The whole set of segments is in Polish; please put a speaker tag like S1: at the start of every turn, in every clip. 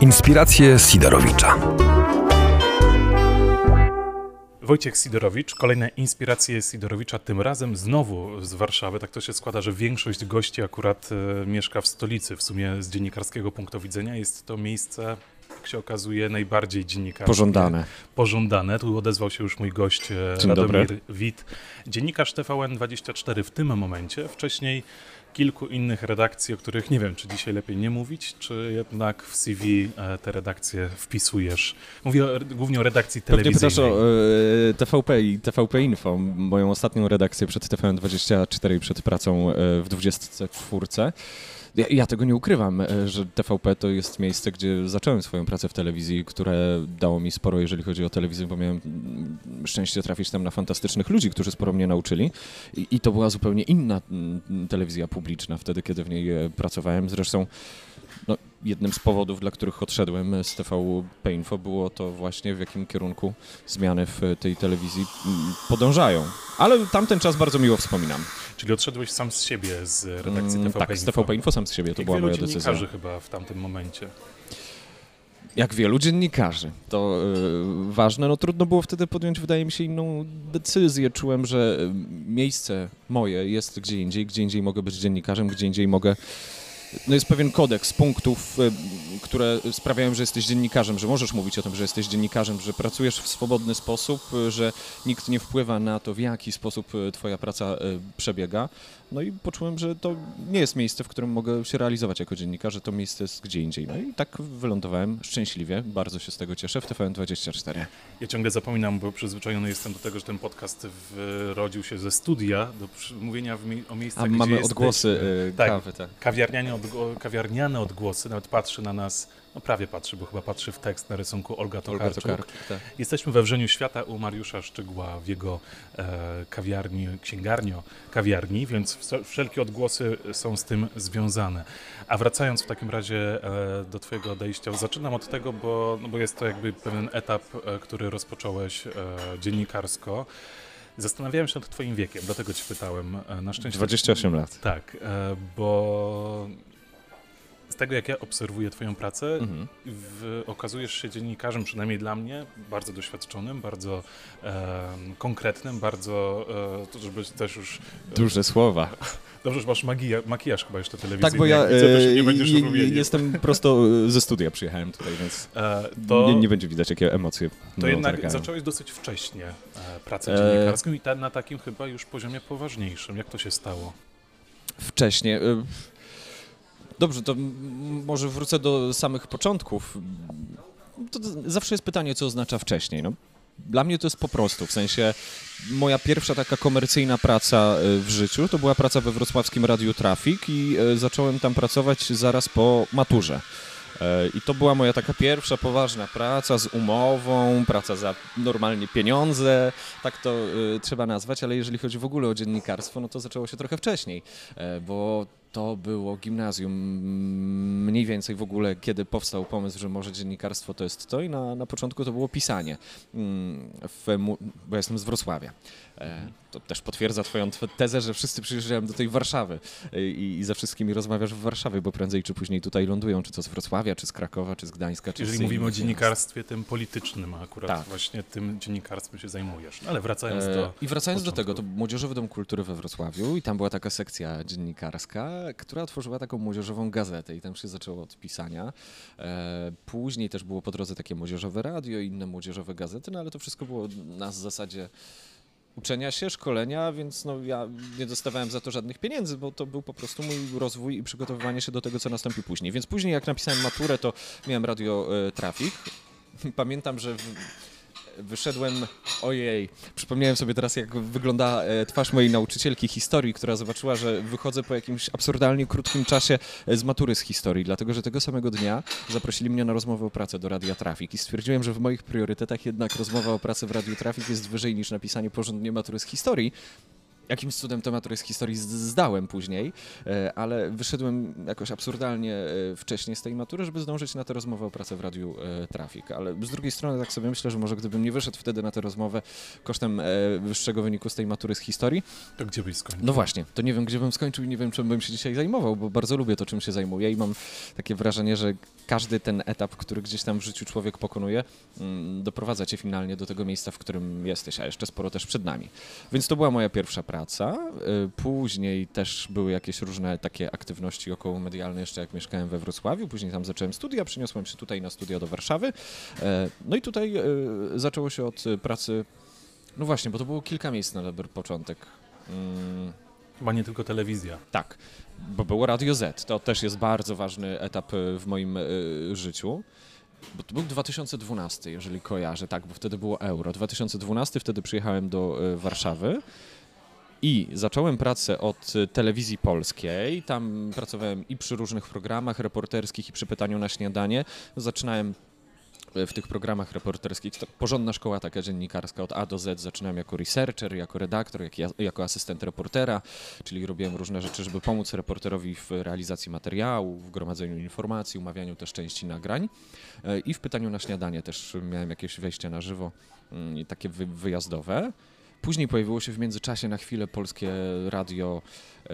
S1: Inspiracje Sidorowicza.
S2: Wojciech Sidorowicz, kolejne inspiracje Sidorowicza, tym razem znowu z Warszawy. Tak to się składa, że większość gości akurat e, mieszka w stolicy. W sumie z dziennikarskiego punktu widzenia jest to miejsce, jak się okazuje, najbardziej dziennikarskie.
S3: Pożądane.
S2: Pożądane. Tu odezwał się już mój gość e,
S3: Dzień
S2: Radomir
S3: dobry.
S2: Wit, dziennikarz TVN24 w tym momencie. Wcześniej kilku innych redakcji, o których nie wiem, czy dzisiaj lepiej nie mówić, czy jednak w CV e, te redakcje wpisujesz. Mówię o, głównie o redakcji
S3: Pewnie
S2: telewizyjnej.
S3: pytasz o e, TVP i TVP Info, moją ostatnią redakcję przed TVN24 i przed pracą e, w 24. Ja, ja tego nie ukrywam, e, że TVP to jest miejsce, gdzie zacząłem swoją pracę w telewizji, które dało mi sporo, jeżeli chodzi o telewizję, bo miałem mm, szczęście trafić tam na fantastycznych ludzi, którzy sporo mnie nauczyli. I, i to była zupełnie inna mm, telewizja publiczna wtedy, kiedy w niej e, pracowałem. Zresztą no, jednym z powodów, dla których odszedłem z TVP Info było to właśnie w jakim kierunku zmiany w tej telewizji mm, podążają. Ale tamten czas bardzo miło wspominam.
S2: Czyli odszedłeś sam z siebie z redakcji
S3: Mm,
S2: TVP
S3: tak, z
S2: Info.
S3: TVP Info sam z siebie, to
S2: Jak
S3: była moja decyzja.
S2: dziennikarzy chyba w tamtym momencie.
S3: Jak wielu dziennikarzy. To y, ważne. No trudno było wtedy podjąć, wydaje mi się, inną decyzję. Czułem, że miejsce moje jest gdzie indziej, gdzie indziej mogę być dziennikarzem, gdzie indziej mogę... No jest pewien kodeks punktów, y, które sprawiają, że jesteś dziennikarzem, że możesz mówić o tym, że jesteś dziennikarzem, że pracujesz w swobodny sposób, y, że nikt nie wpływa na to, w jaki sposób y, twoja praca przebiega. No i poczułem, że to nie jest miejsce, w którym mogę się realizować jako dziennikarz, że to miejsce jest gdzie indziej. No i tak wylądowałem szczęśliwie, bardzo się z tego cieszę, w TVN24.
S2: Ja ciągle zapominam, bo przyzwyczajony jestem do tego, że ten podcast rodził się ze studia, do mówienia w mie- o miejscach,
S3: A mamy
S2: jesteśmy.
S3: odgłosy y,
S2: Tak.
S3: kawy, tak.
S2: Kawiarniane, odgło- kawiarniane odgłosy, nawet patrzy na nas, no prawie patrzy, bo chyba patrzy w tekst na rysunku Olga
S3: Olga
S2: Tokarczuk.
S3: Tokarczuk, tak.
S2: Jesteśmy we Wrzeniu Świata u Mariusza Szczygła w jego e, kawiarni, księgarnio kawiarni, więc wszelkie odgłosy są z tym związane. A wracając w takim razie e, do Twojego odejścia, zaczynam od tego, bo, no bo jest to jakby pewien etap, e, który rozpocząłeś e, dziennikarsko. Zastanawiałem się nad Twoim wiekiem, dlatego Cię pytałem. E, na szczęście
S3: 28 lat.
S2: tak, e, bo z tego jak ja obserwuję Twoją pracę,
S3: Mhm.
S2: w, okazujesz się dziennikarzem, przynajmniej dla mnie, bardzo doświadczonym, bardzo e, konkretnym, bardzo, e, to żeby też już...
S3: Duże słowa.
S2: Dobrze, że masz magija, makijaż chyba jeszcze telewizyjny.
S3: Tak, bo ja
S2: widzę, się
S3: e,
S2: nie będziesz
S3: je- jestem prosto e, ze studia przyjechałem tutaj, więc
S2: E, to
S3: nie, nie będzie widać, jakie emocje
S2: to jednak
S3: targają.
S2: zacząłeś dosyć wcześnie e, pracę
S3: E,
S2: dziennikarską i ta, na takim chyba już poziomie poważniejszym. Jak to się stało?
S3: Wcześniej. Y, Dobrze, to może wrócę do samych początków. To zawsze jest pytanie, co oznacza wcześniej. No, dla mnie to jest po prostu, w sensie moja pierwsza taka komercyjna praca y, w życiu to była praca we wrocławskim Radiu Trafik i y, zacząłem tam pracować zaraz po maturze. E, I to była moja taka pierwsza poważna praca z umową, praca za normalnie pieniądze, tak to y, trzeba nazwać, ale jeżeli chodzi w ogóle o dziennikarstwo, no to zaczęło się trochę wcześniej, e, bo to było gimnazjum mniej więcej w ogóle, kiedy powstał pomysł, że może dziennikarstwo to jest to i na, na początku to było pisanie, mm, w, bo jestem z Wrocławia. E, To też potwierdza twoją tw- tezę, że wszyscy przyjeżdżają do tej Warszawy e, i, i ze wszystkimi rozmawiasz w Warszawie, bo prędzej czy później tutaj lądują, czy to z Wrocławia, czy z Krakowa, czy z Gdańska, czy
S2: Jeżeli
S3: z
S2: mówimy o dziennikarstwie tym politycznym, akurat
S3: Tak.
S2: właśnie tym dziennikarstwem się zajmujesz. No, ale wracając
S3: E,
S2: do...
S3: I wracając do
S2: początku.
S3: tego, to Młodzieżowy Dom Kultury we Wrocławiu i tam była taka sekcja dziennikarska, która tworzyła taką młodzieżową gazetę i tam się zaczęło od pisania. E, później też było po drodze takie młodzieżowe radio i inne młodzieżowe gazety, no ale to wszystko było na zasadzie uczenia się, szkolenia, więc no ja nie dostawałem za to żadnych pieniędzy, bo to był po prostu mój rozwój i przygotowywanie się do tego, co nastąpi później. Więc później jak napisałem maturę, to miałem radio e, Trafik. Pamiętam, że w, wyszedłem, ojej, przypomniałem sobie teraz, jak wygląda e, twarz mojej nauczycielki historii, która zobaczyła, że wychodzę po jakimś absurdalnie krótkim czasie e, z matury z historii, dlatego że tego samego dnia zaprosili mnie na rozmowę o pracę do Radia Trafik. I stwierdziłem, że w moich priorytetach jednak rozmowa o pracy w Radiu Trafik jest wyżej niż napisanie porządnie matury z historii. Jakimś cudem tę maturę z historii zdałem później, e, ale wyszedłem jakoś absurdalnie e, wcześniej z tej matury, żeby zdążyć na tę rozmowę o pracę w Radiu e, Trafik. Ale z drugiej strony tak sobie myślę, że może gdybym nie wyszedł wtedy na tę rozmowę kosztem wyższego wyniku z tej matury z historii,
S2: To gdzie byś skończył?
S3: no właśnie, to nie wiem, gdzie bym skończył i nie wiem, czym bym się dzisiaj zajmował, bo bardzo lubię to, czym się zajmuję i mam takie wrażenie, że każdy ten etap, który gdzieś tam w życiu człowiek pokonuje, mm, doprowadza cię finalnie do tego miejsca, w którym jesteś, a jeszcze sporo też przed nami. Więc to była moja pierwsza praca. Y, Później też były jakieś różne takie aktywności około medialne, jeszcze jak mieszkałem we Wrocławiu. Później tam zacząłem studia, przyniosłem się tutaj na studia do Warszawy. E, No i tutaj e, zaczęło się od pracy, no właśnie, bo to było kilka miejsc na dobry początek. Mm,
S2: Chyba nie tylko telewizja.
S3: tak, bo było Radio Z. To też jest bardzo ważny etap e, w moim życiu. Bo to był 2012, jeżeli kojarzę, tak, bo wtedy było euro. 2012, wtedy przyjechałem do Warszawy i zacząłem pracę od e, telewizji polskiej. Tam pracowałem i przy różnych programach reporterskich, i przy pytaniu na śniadanie. Zaczynałem e, w tych programach reporterskich, porządna szkoła taka dziennikarska od A do Z. Zaczynałem jako researcher, jako redaktor, jak, ja- jako asystent reportera, czyli robiłem różne rzeczy, żeby pomóc reporterowi w realizacji materiału, w gromadzeniu informacji, umawianiu też części nagrań E, i w pytaniu na śniadanie też miałem jakieś wejście na żywo, mm, takie wy, wyjazdowe. Później pojawiło się w międzyczasie na chwilę polskie radio e,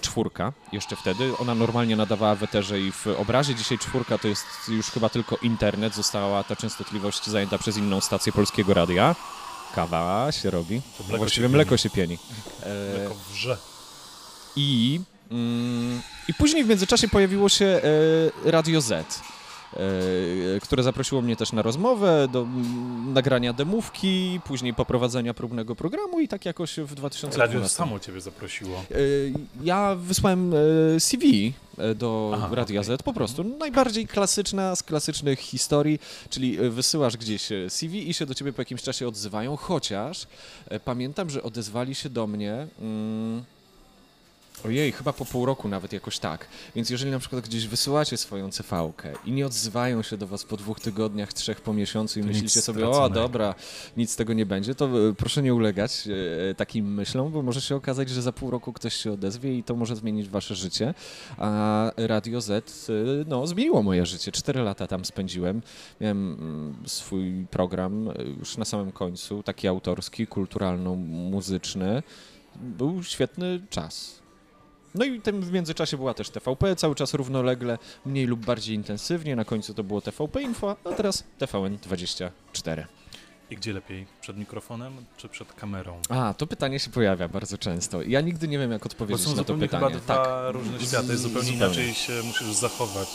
S3: czwórka, jeszcze wtedy. Ona normalnie nadawała w eterze i w obrazie. Dzisiaj czwórka to jest już chyba tylko internet. Została ta częstotliwość zajęta przez inną stację polskiego radia. Kawa się robi.
S2: To mleko
S3: Właściwie
S2: się
S3: mleko się pieni. E,
S2: Mleko wrze.
S3: i, mm, I później w międzyczasie pojawiło się e, Radio Z, które zaprosiło mnie też na rozmowę, do nagrania demówki, później poprowadzenia próbnego programu i tak jakoś w 2012.
S2: Radio samo ciebie zaprosiło.
S3: E, Ja wysłałem e, CV e, do
S2: Aha,
S3: Radia
S2: okej.
S3: Z, po prostu najbardziej klasyczna z klasycznych historii, czyli e, wysyłasz gdzieś e, CV i się do ciebie po jakimś czasie odzywają, chociaż e, pamiętam, że odezwali się do mnie. Mm, Ojej, chyba po pół roku nawet jakoś tak. Więc jeżeli na przykład gdzieś wysyłacie swoją CV-kę i nie odzywają się do was po dwóch tygodniach, trzech po miesiącu i
S2: To
S3: myślicie sobie, o
S2: straconego.
S3: dobra, nic z tego nie będzie, to e, proszę nie ulegać e, takim myślom, bo może się okazać, że za pół roku ktoś się odezwie i to może zmienić wasze życie. A Radio Z, e, no, zmieniło moje życie. Cztery lata tam spędziłem. Miałem mm, swój program e, już na samym końcu, taki autorski, kulturalno-muzyczny. Był świetny czas. No i tym w międzyczasie była też TVP, cały czas równolegle, mniej lub bardziej intensywnie. Na końcu to było TVP Info, a teraz TVN24.
S2: I gdzie lepiej? Przed mikrofonem czy przed kamerą?
S3: A, to pytanie się pojawia bardzo często. Ja nigdy nie wiem, jak odpowiedzieć na to pytanie.
S2: chyba dwa
S3: Tak,
S2: różne światy, zupełnie
S3: zupełnie.
S2: inaczej się musisz zachować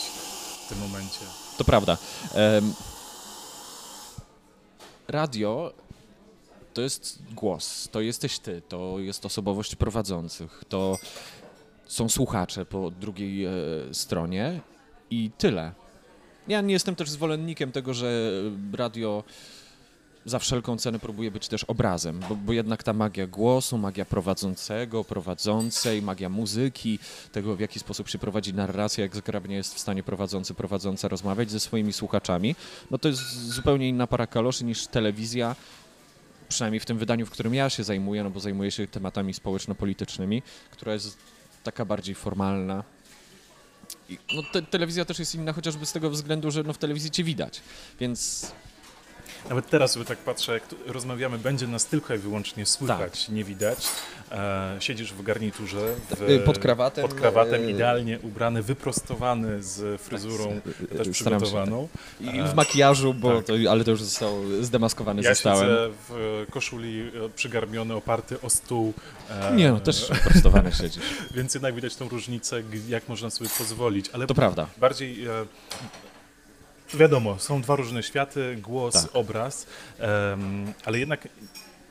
S2: w tym momencie.
S3: to prawda. Em, radio to jest głos, to jesteś ty, to jest osobowość prowadzących, to są słuchacze po drugiej e, stronie i tyle. Ja nie jestem też zwolennikiem tego, że radio za wszelką cenę próbuje być też obrazem, bo, bo jednak ta magia głosu, magia prowadzącego, prowadzącej, magia muzyki, tego w jaki sposób się prowadzi narracja, jak zgrabnie jest w stanie prowadzący, prowadząca rozmawiać ze swoimi słuchaczami, no to jest zupełnie inna para kaloszy niż telewizja, przynajmniej w tym wydaniu, w którym ja się zajmuję, no bo zajmuję się tematami społeczno-politycznymi, która jest taka bardziej formalna. I, no, te, telewizja też jest inna, chociażby z tego względu, że no, w telewizji cię widać, więc
S2: Nawet teraz sobie tak patrzę, jak rozmawiamy, będzie nas tylko i wyłącznie słychać, nie widać. E, siedzisz w garniturze, w,
S3: Y, pod krawatem,
S2: pod krawatem
S3: e,
S2: idealnie ubrany, wyprostowany z fryzurą
S3: Tak,
S2: też
S3: staram się,
S2: przygotowaną.
S3: I w makijażu, bo
S2: Tak.
S3: to, ale to już zostało zdemaskowane
S2: Ja
S3: zostałem.
S2: w koszuli e, przygarbiony, oparty o stół. e,
S3: Nie no, też prostowane siedzisz.
S2: Więc jednak widać tą różnicę, jak można sobie pozwolić. Ale
S3: To prawda.
S2: bardziej. E, wiadomo, są dwa różne światy, głos,
S3: Tak.
S2: obraz, em, ale jednak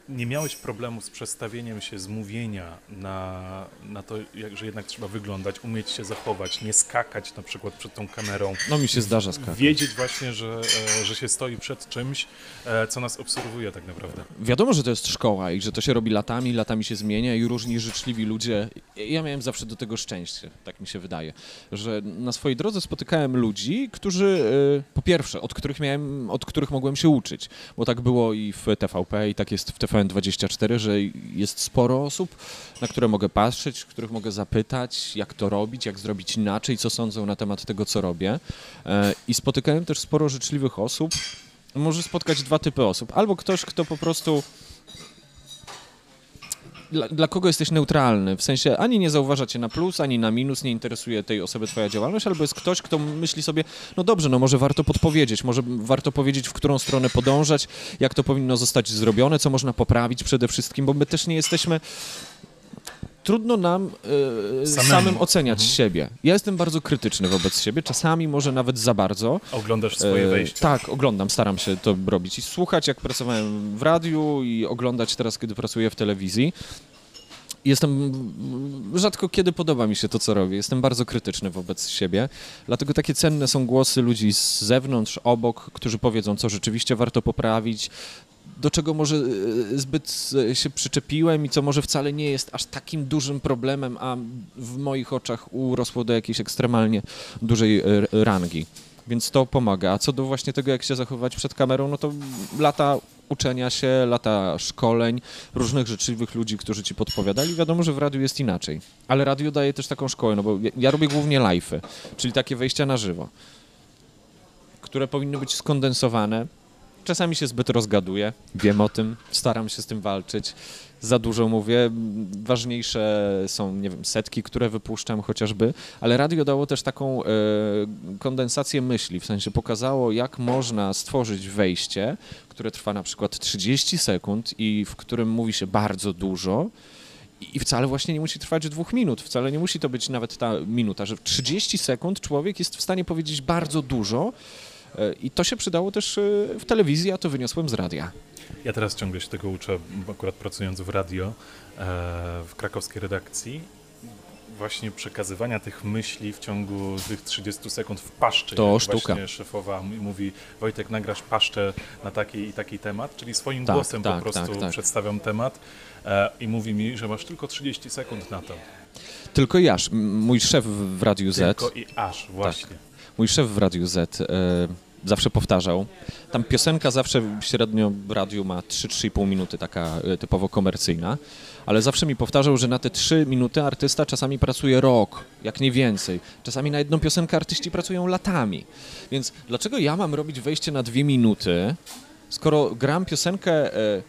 S2: nie miałeś problemu z przestawieniem się z mówienia na, na to, jak, że jednak trzeba wyglądać, umieć się zachować, nie skakać na przykład przed tą kamerą.
S3: No mi się zdarza skakać.
S2: Wiedzieć właśnie, że, e, że się stoi przed czymś, e, co nas obserwuje tak naprawdę.
S3: Wiadomo, że to jest szkoła i że to się robi latami, latami się zmienia i różni życzliwi ludzie. Ja miałem zawsze do tego szczęście, tak mi się wydaje, że na swojej drodze spotykałem ludzi, którzy e, po pierwsze, od których miałem, od których mogłem się uczyć, bo tak było i w TVP i tak jest w TVN TVN24, że jest sporo osób, na które mogę patrzeć, których mogę zapytać, jak to robić, jak zrobić inaczej, co sądzą na temat tego, co robię. E, I spotykałem też sporo życzliwych osób. Może spotkać dwa typy osób. Albo ktoś, kto po prostu dla, dla, kogo jesteś neutralny, w sensie ani nie zauważa cię na plus, ani na minus, nie interesuje tej osoby twoja działalność, albo jest ktoś, kto myśli sobie, no dobrze, no może warto podpowiedzieć, może warto powiedzieć, w którą stronę podążać, jak to powinno zostać zrobione, co można poprawić przede wszystkim, bo my też nie jesteśmy trudno nam y, samym oceniać mhm. siebie. Ja jestem bardzo krytyczny wobec siebie, czasami może nawet za bardzo.
S2: Oglądasz swoje wejście.
S3: tak, oglądam, staram się to robić i słuchać, jak pracowałem w radiu i oglądać teraz, kiedy pracuję w telewizji. Jestem rzadko kiedy podoba mi się to, co robię. Jestem bardzo krytyczny wobec siebie. Dlatego takie cenne są głosy ludzi z zewnątrz, obok, którzy powiedzą, co rzeczywiście warto poprawić, do czego może e, zbyt się przyczepiłem i co może wcale nie jest aż takim dużym problemem, a w moich oczach urosło do jakiejś ekstremalnie dużej e, rangi. Więc to pomaga. A co do właśnie tego, jak się zachowywać przed kamerą, no to lata uczenia się, lata szkoleń, różnych życzliwych ludzi, którzy ci podpowiadali. Wiadomo, że w radiu jest inaczej. Ale radio daje też taką szkołę, no bo ja robię głównie live'y, czyli takie wejścia na żywo, które powinny być skondensowane, Czasami się zbyt rozgaduję, wiem o tym, staram się z tym walczyć. Za dużo mówię, ważniejsze są, nie wiem, setki, które wypuszczam chociażby, ale radio dało też taką e, kondensację myśli, w sensie pokazało, jak można stworzyć wejście, które trwa na przykład 30 sekund i w którym mówi się bardzo dużo, i wcale właśnie nie musi trwać dwóch minut, wcale nie musi to być nawet ta minuta, że w 30 sekund człowiek jest w stanie powiedzieć bardzo dużo, I to się przydało też e, w telewizji, a to wyniosłem z radia.
S2: Ja teraz ciągle się tego uczę, akurat pracując w radio, e, w krakowskiej redakcji właśnie przekazywania tych myśli w ciągu tych 30 sekund w paszczy.
S3: To sztuka.
S2: Właśnie szefowa mówi, Wojtek, nagrasz paszczę na taki i taki temat, czyli swoim tak, głosem tak, po prostu tak, tak. przedstawiam temat i mówi mi, że masz tylko 30 sekund na to.
S3: Tylko i aż. Mój szef w Radiu Z...
S2: Tylko i aż, właśnie. Tak.
S3: Mój szef w Radiu Z zawsze powtarzał. Tam piosenka zawsze średnio w radiu ma 3-3,5 minuty, taka e, typowo komercyjna, ale zawsze mi powtarzał, że na te 3 minuty artysta czasami pracuje rok, jak nie więcej. Czasami na jedną piosenkę artyści pracują latami. Więc dlaczego ja mam robić wejście na 2 minuty, skoro gram piosenkę e,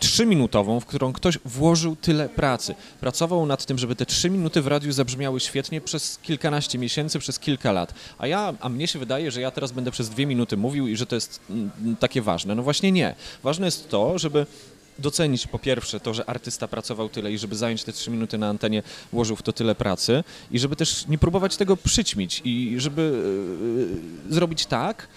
S3: trzyminutową, w którą ktoś włożył tyle pracy. Pracował nad tym, żeby te trzy minuty w radiu zabrzmiały świetnie przez kilkanaście miesięcy, przez kilka lat. A ja, a mnie się wydaje, że ja teraz będę przez dwie minuty mówił i że to jest mm, takie ważne. No właśnie nie. Ważne jest to, żeby docenić po pierwsze to, że artysta pracował tyle i żeby zająć te trzy minuty na antenie, włożył w to tyle pracy i żeby też nie próbować tego przyćmić i żeby yy, zrobić tak,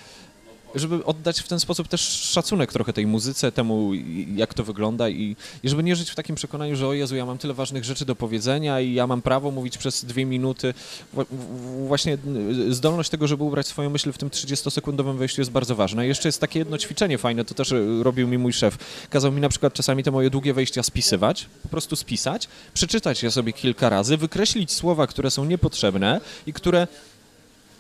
S3: żeby oddać w ten sposób też szacunek trochę tej muzyce, temu jak to wygląda i, i żeby nie żyć w takim przekonaniu, że o Jezu, ja mam tyle ważnych rzeczy do powiedzenia i ja mam prawo mówić przez dwie minuty. Właśnie zdolność tego, żeby ubrać swoją myśl w tym 30-sekundowym wejściu jest bardzo ważna. Jeszcze jest takie jedno ćwiczenie fajne, to też e, robił mi mój szef. Kazał mi na przykład czasami te moje długie wejścia spisywać, po prostu spisać, przeczytać je sobie kilka razy, wykreślić słowa, które są niepotrzebne i które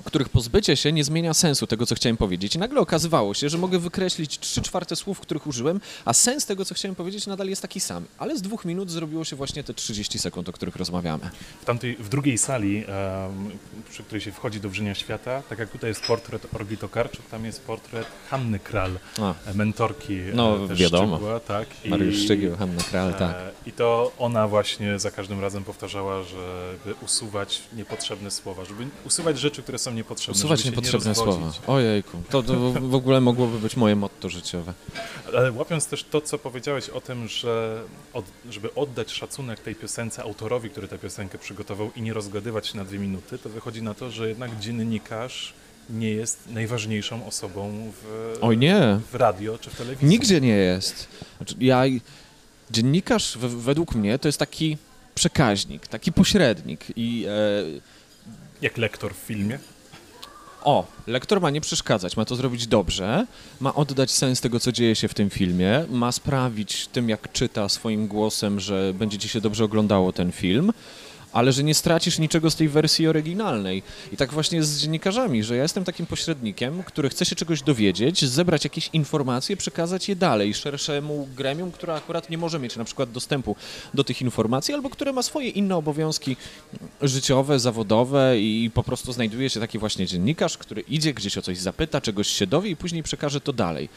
S3: których pozbycie się nie zmienia sensu tego, co chciałem powiedzieć. I nagle okazywało się, że mogę wykreślić trzy czwarte słów, których użyłem, a sens tego, co chciałem powiedzieć, nadal jest taki sam. Ale z dwóch minut zrobiło się właśnie te 30 sekund, o których rozmawiamy.
S2: W tamtej, w drugiej sali, przy której się wchodzi do Wrzynia Świata, tak jak tutaj jest portret Orgi Tokarczuk, tam jest portret Hanny Kral, a. mentorki
S3: No, też wiadomo.
S2: Szczygła, tak.
S3: I, Mariusz Szczygieł, Hanna Kral, tak. E,
S2: I to ona właśnie za każdym razem powtarzała, żeby usuwać niepotrzebne słowa, żeby usuwać rzeczy, które są niepotrzebne.
S3: Usuwać niepotrzebne nie słowa. Ojejku, to, to w ogóle mogłoby być moje motto życiowe.
S2: Ale łapiąc też to, co powiedziałeś o tym, że od, żeby oddać szacunek tej piosence autorowi, który tę piosenkę przygotował i nie rozgadywać się na dwie minuty, to wychodzi na to, że jednak dziennikarz nie jest najważniejszą osobą w,
S3: Oj nie.
S2: w radio czy w telewizji.
S3: Nigdzie nie jest. Znaczy, ja, dziennikarz w, według mnie to jest taki przekaźnik, taki pośrednik i... E,
S2: jak lektor w filmie?
S3: O, lektor ma nie przeszkadzać, ma to zrobić dobrze, ma oddać sens tego, co dzieje się w tym filmie, ma sprawić tym, jak czyta swoim głosem, że będzie ci się dobrze oglądało ten film, ale że nie stracisz niczego z tej wersji oryginalnej. I tak właśnie jest z dziennikarzami, że ja jestem takim pośrednikiem, który chce się czegoś dowiedzieć, zebrać jakieś informacje, przekazać je dalej szerszemu gremium, które akurat nie może mieć na przykład dostępu do tych informacji, albo które ma swoje inne obowiązki życiowe, zawodowe i po prostu znajduje się taki właśnie dziennikarz, który idzie gdzieś o coś zapyta, czegoś się dowie i później przekaże to dalej.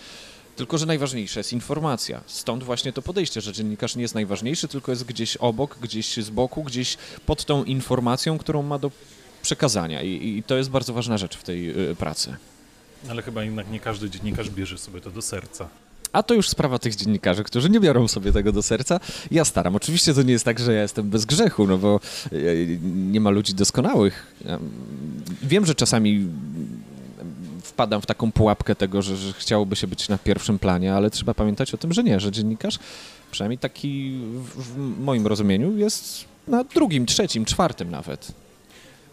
S3: Tylko, że najważniejsza jest informacja. Stąd właśnie to podejście, że dziennikarz nie jest najważniejszy, tylko jest gdzieś obok, gdzieś z boku, gdzieś pod tą informacją, którą ma do przekazania. I, i to jest bardzo ważna rzecz w tej y, pracy.
S2: Ale chyba jednak nie każdy dziennikarz bierze sobie to do serca.
S3: A to już sprawa tych dziennikarzy, którzy nie biorą sobie tego do serca. Ja staram. Oczywiście to nie jest tak, że ja jestem bez grzechu, no bo y, nie ma ludzi doskonałych. Wiem, że czasami wpadam w taką pułapkę tego, że, że chciałoby się być na pierwszym planie, ale trzeba pamiętać o tym, że nie, że dziennikarz, przynajmniej taki w, w moim rozumieniu, jest na drugim, trzecim, czwartym nawet.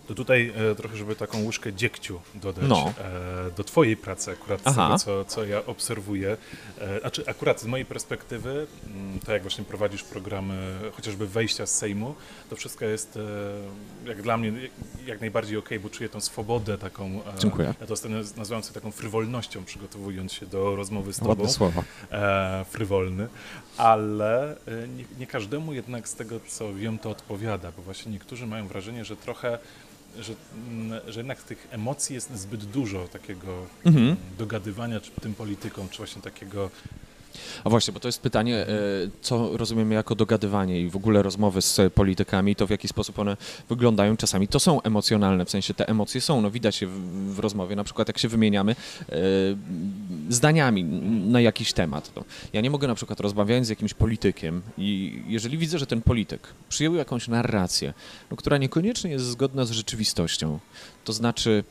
S2: To tutaj e, trochę, żeby taką łyżkę dziegciu dodać no. e, do twojej pracy akurat tego, co, co ja obserwuję. E, znaczy akurat z mojej perspektywy, m, mm, to jak właśnie prowadzisz programy chociażby wejścia z Sejmu, to wszystko jest e, jak dla mnie jak, jak najbardziej okej, okay, bo czuję tą swobodę taką.
S3: E, Dziękuję.
S2: Ja to nazywam sobie taką frywolnością, przygotowując się do rozmowy z tobą.
S3: Ładne słowo.
S2: E, frywolny, ale nie, nie każdemu jednak z tego, co wiem, to odpowiada, bo właśnie niektórzy mają wrażenie, że trochę że, mm, że jednak tych emocji jest zbyt dużo, takiego mhm. dogadywania czy tym politykom, czy właśnie takiego
S3: a właśnie, bo to jest pytanie, e, co rozumiemy jako dogadywanie i w ogóle rozmowy z politykami, to w jaki sposób one wyglądają czasami. To są emocjonalne, w sensie te emocje są, no widać się w, w rozmowie, na przykład jak się wymieniamy e, zdaniami na jakiś temat. No. Ja nie mogę na przykład rozmawiać z jakimś politykiem i jeżeli widzę, że ten polityk przyjął jakąś narrację, no, która niekoniecznie jest zgodna z rzeczywistością, to znaczy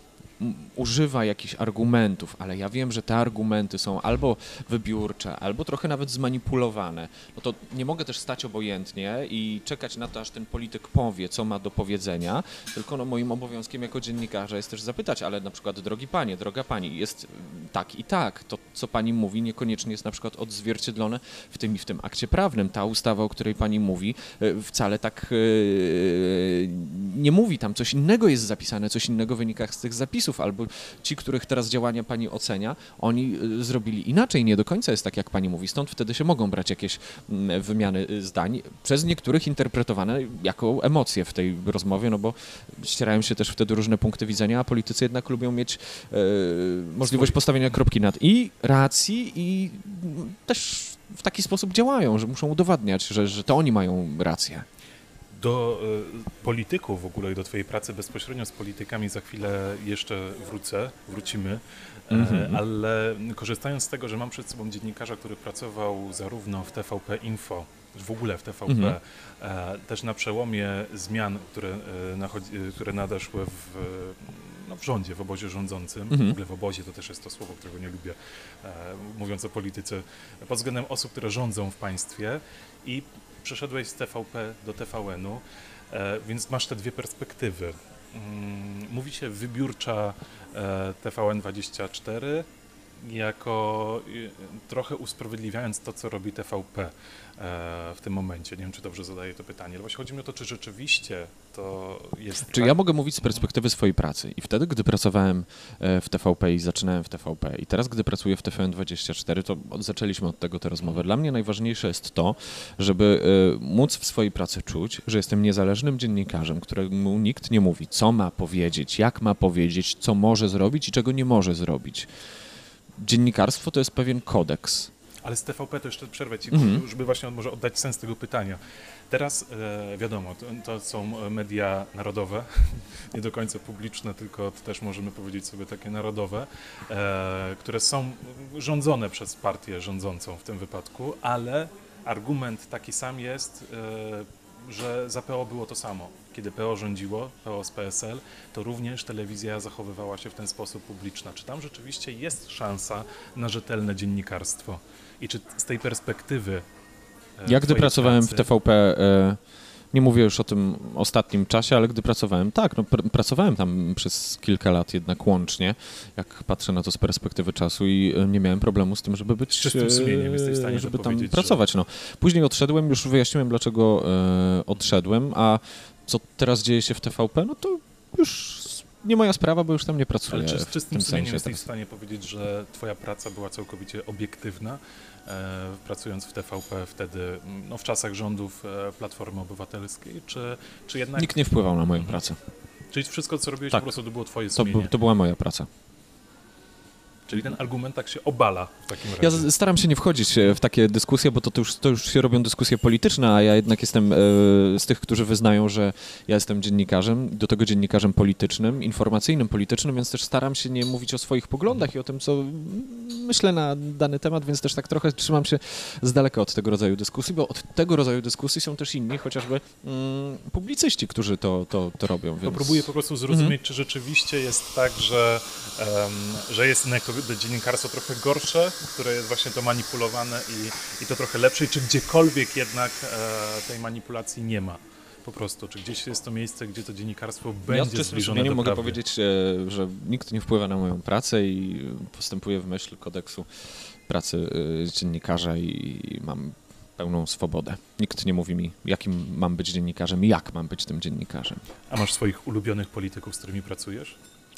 S3: używa jakichś argumentów, ale ja wiem, że te argumenty są albo wybiórcze, albo trochę nawet zmanipulowane, no to nie mogę też stać obojętnie i czekać na to, aż ten polityk powie, co ma do powiedzenia, tylko no moim obowiązkiem jako dziennikarza jest też zapytać, ale na przykład, drogi panie, droga pani, jest tak i tak, to co pani mówi niekoniecznie jest na przykład odzwierciedlone w tym i w tym akcie prawnym. Ta ustawa, o której pani mówi, e, wcale tak yy, nie mówi, tam coś innego jest zapisane, coś innego wynika z tych zapisów, albo ci, których teraz działania pani ocenia, oni y, zrobili inaczej, nie do końca jest tak, jak pani mówi. Stąd wtedy się mogą brać jakieś mm, wymiany y, zdań, przez niektórych interpretowane jako emocje w tej rozmowie, no bo ścierają się też wtedy różne punkty widzenia, a politycy jednak lubią mieć e, możliwość postawienia kropki nad i racji, i mm, też w taki sposób działają, że muszą udowadniać, że, że to oni mają rację
S2: do y, polityków w ogóle i do Twojej pracy bezpośrednio z politykami za chwilę jeszcze wrócę, wrócimy, mm -hmm. ale korzystając z tego, że mam przed sobą dziennikarza, który pracował zarówno w TVP Info, w ogóle w TVP, mm -hmm. e, też na przełomie zmian, które, e, nachodzi, które nadeszły w, no, w rządzie, w obozie rządzącym, mm -hmm. w ogóle w obozie to też jest to słowo, którego nie lubię, e, mówiąc o polityce, pod względem osób, które rządzą w państwie i przeszedłeś z TVP do TVN-u, e, więc masz te dwie perspektywy. Mm, mówi się wybiórcza e, TVN24 jako e, trochę usprawiedliwiając to, co robi TVP w tym momencie. Nie wiem, czy dobrze zadaję to pytanie, ale właśnie chodzi mi o to, czy rzeczywiście to jest.
S3: Czy tak? ja mogę mówić z perspektywy swojej pracy? I wtedy, gdy pracowałem e, w TVP i zaczynałem w TVP, i teraz, gdy pracuję w TVN24, to zaczęliśmy od tego tę rozmowę. Dla mnie najważniejsze jest to, żeby e, móc w swojej pracy czuć, że jestem niezależnym dziennikarzem, któremu nikt nie mówi, co ma powiedzieć, jak ma powiedzieć, co może zrobić i czego nie może zrobić. Dziennikarstwo to jest pewien kodeks.
S2: Ale z TVP to jeszcze przerwę ci, -hmm. żeby właśnie może oddać sens tego pytania. Teraz e, wiadomo, to, to, są media narodowe, nie do końca publiczne, tylko też możemy powiedzieć sobie takie narodowe, e, które są rządzone przez partię rządzącą w tym wypadku, ale argument taki sam jest, e, że za PO było to samo. Kiedy PO rządziło, PO z PSL, to również telewizja zachowywała się w ten sposób publiczna. Czy tam rzeczywiście jest szansa na rzetelne dziennikarstwo? I czy z tej perspektywy
S3: ja gdy pracowałem pracy. w TVP, e, nie mówię już o tym ostatnim czasie, ale gdy pracowałem, tak, no, pr pracowałem tam przez kilka lat jednak łącznie, jak patrzę na to z perspektywy czasu i e, nie miałem problemu z tym, żeby być,
S2: czystym sumieniem jesteś w stanie
S3: żeby tam pracować. No. Później odszedłem, już wyjaśniłem, dlaczego e, odszedłem, a co teraz dzieje się w TVP, no to już nie moja sprawa, bo już tam nie pracuję.
S2: Ale czy z
S3: w
S2: czystym
S3: tym
S2: sumieniem
S3: sensie
S2: jesteś w stanie powiedzieć, że twoja praca była całkowicie obiektywna, e, pracując w TVP wtedy, mm, no, w czasach rządów e, Platformy Obywatelskiej, czy, czy jednak,
S3: Nikt nie wpływał na moją
S2: Mhm.
S3: pracę.
S2: czyli wszystko, co robiłeś,
S3: Tak.
S2: po prostu to było twoje
S3: To,
S2: sumienie,
S3: bu- to była moja praca.
S2: Czyli ten argument tak się obala w takim razie.
S3: Ja staram się nie wchodzić e, w takie dyskusje, bo to, to, już, to już się robią dyskusje polityczne, a ja jednak jestem e, z tych, którzy wyznają, że ja jestem dziennikarzem, do tego dziennikarzem politycznym, informacyjnym, politycznym, więc też staram się nie mówić o swoich poglądach i o tym, co myślę na dany temat, więc też tak trochę trzymam się z daleka od tego rodzaju dyskusji, bo od tego rodzaju dyskusji są też inni, chociażby mm, publicyści, którzy to, to, to robią.
S2: To
S3: Więc...
S2: próbuję po prostu zrozumieć,
S3: Mhm.
S2: czy rzeczywiście jest tak, że, em, że jest to dziennikarstwo trochę gorsze, które jest właśnie to manipulowane i, i to trochę lepsze, i czy gdziekolwiek jednak e, tej manipulacji nie ma. Po prostu, czy gdzieś jest to miejsce, gdzie to dziennikarstwo
S3: Ja
S2: będzie
S3: czystym
S2: zbliżone do
S3: mogę powiedzieć, e, że nikt nie wpływa na moją pracę i postępuję w myśl kodeksu pracy e, dziennikarza i mam pełną swobodę. Nikt nie mówi mi, jakim mam być dziennikarzem i jak mam być tym dziennikarzem.
S2: A masz swoich ulubionych polityków, z którymi pracujesz?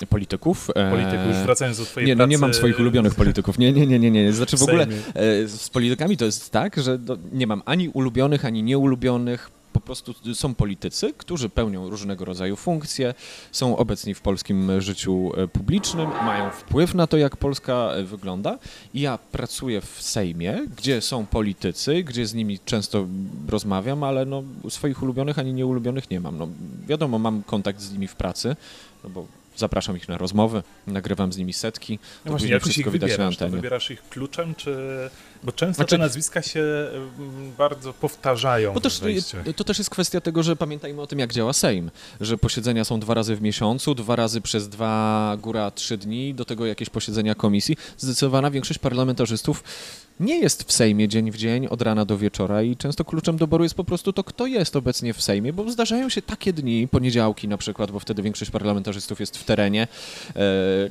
S3: Polityków? e,
S2: Polityków, już wracając do twojej
S3: Nie, no
S2: pracy...
S3: nie mam swoich ulubionych polityków. Nie, nie, nie, nie, nie. Znaczy
S2: w
S3: ogóle e, z politykami to jest tak, że nie mam ani ulubionych, ani nieulubionych. Po prostu są politycy, którzy pełnią różnego rodzaju funkcje, są obecni w polskim życiu e, publicznym, mają wpływ na to, jak Polska wygląda. I ja pracuję w Sejmie, gdzie są politycy, gdzie z nimi często rozmawiam, ale no, swoich ulubionych ani nieulubionych nie mam. No, wiadomo, mam kontakt z nimi w pracy, no bo zapraszam ich na rozmowy, nagrywam z nimi setki.
S2: No
S3: To
S2: właśnie, jak ich
S3: wszystko widać na
S2: wybierasz? To
S3: antenie.
S2: wybierasz ich kluczem, czy... Bo często
S3: Znaczy-
S2: te nazwiska się mm, bardzo powtarzają
S3: Bo też,
S2: wejściach.
S3: to też jest kwestia tego, że pamiętajmy o tym, jak działa Sejm. Że posiedzenia są dwa razy w miesiącu, dwa razy przez dwa, góra trzy dni, do tego jakieś posiedzenia komisji. Zdecydowana większość parlamentarzystów nie jest w Sejmie dzień w dzień, od rana do wieczora i często kluczem doboru jest po prostu to, kto jest obecnie w Sejmie, bo zdarzają się takie dni, poniedziałki na przykład, bo wtedy większość parlamentarzystów jest w terenie, e,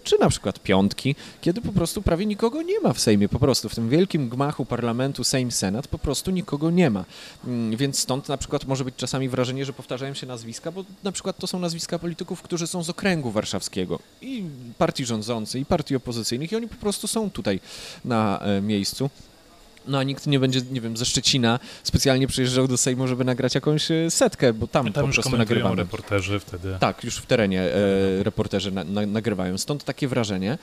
S3: czy na przykład piątki, kiedy po prostu prawie nikogo nie ma w Sejmie, po prostu w tym wielkim gmachu parlamentu Sejm-Senat po prostu nikogo nie ma. Mm, Więc stąd na przykład może być czasami wrażenie, że powtarzają się nazwiska, bo na przykład to są nazwiska polityków, którzy są z okręgu warszawskiego i partii rządzącej, i partii opozycyjnych i oni po prostu są tutaj na e, miejscu. No a nikt nie będzie, nie wiem, ze Szczecina specjalnie przyjeżdżał do Sejmu, żeby nagrać jakąś e, setkę, bo tam,
S2: Tam
S3: po prostu nagrywamy.
S2: reporterzy wtedy.
S3: Tak, już w terenie e, reporterzy na, na, nagrywają. Stąd takie wrażenie.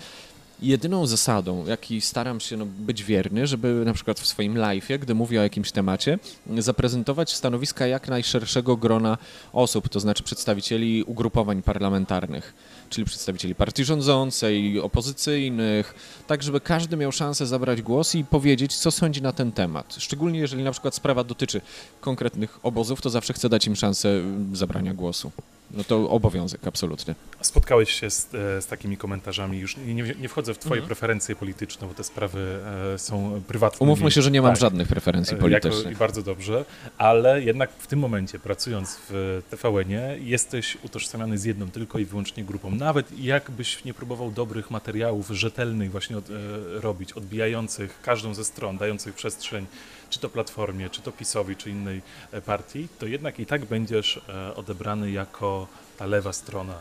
S3: Jedyną zasadą, jakiej staram się no, być wierny, żeby na przykład w swoim live'ie, gdy mówię o jakimś temacie, zaprezentować stanowiska jak najszerszego grona osób, to znaczy przedstawicieli ugrupowań parlamentarnych, czyli przedstawicieli partii rządzącej, opozycyjnych, tak żeby każdy miał szansę zabrać głos i powiedzieć, co sądzi na ten temat. Szczególnie jeżeli na przykład sprawa dotyczy konkretnych obozów, to zawsze chcę dać im szansę zabrania głosu. No to obowiązek, absolutnie.
S2: Spotkałeś się z, e, z takimi komentarzami, już nie, nie, nie wchodzę w twoje
S3: Mhm.
S2: preferencje polityczne, bo te sprawy e, są prywatne.
S3: Umówmy się, że nie mam
S2: tak,
S3: żadnych preferencji
S2: e, Jako,
S3: politycznych.
S2: I bardzo dobrze, ale jednak w tym momencie, pracując w TVN-ie, jesteś utożsamiany z jedną tylko i wyłącznie grupą. Nawet jakbyś nie próbował dobrych materiałów, rzetelnych właśnie od, e, robić, odbijających każdą ze stron, dających przestrzeń czy to Platformie, czy to PiSowi, czy innej partii, to jednak i tak będziesz e, odebrany jako ta lewa strona.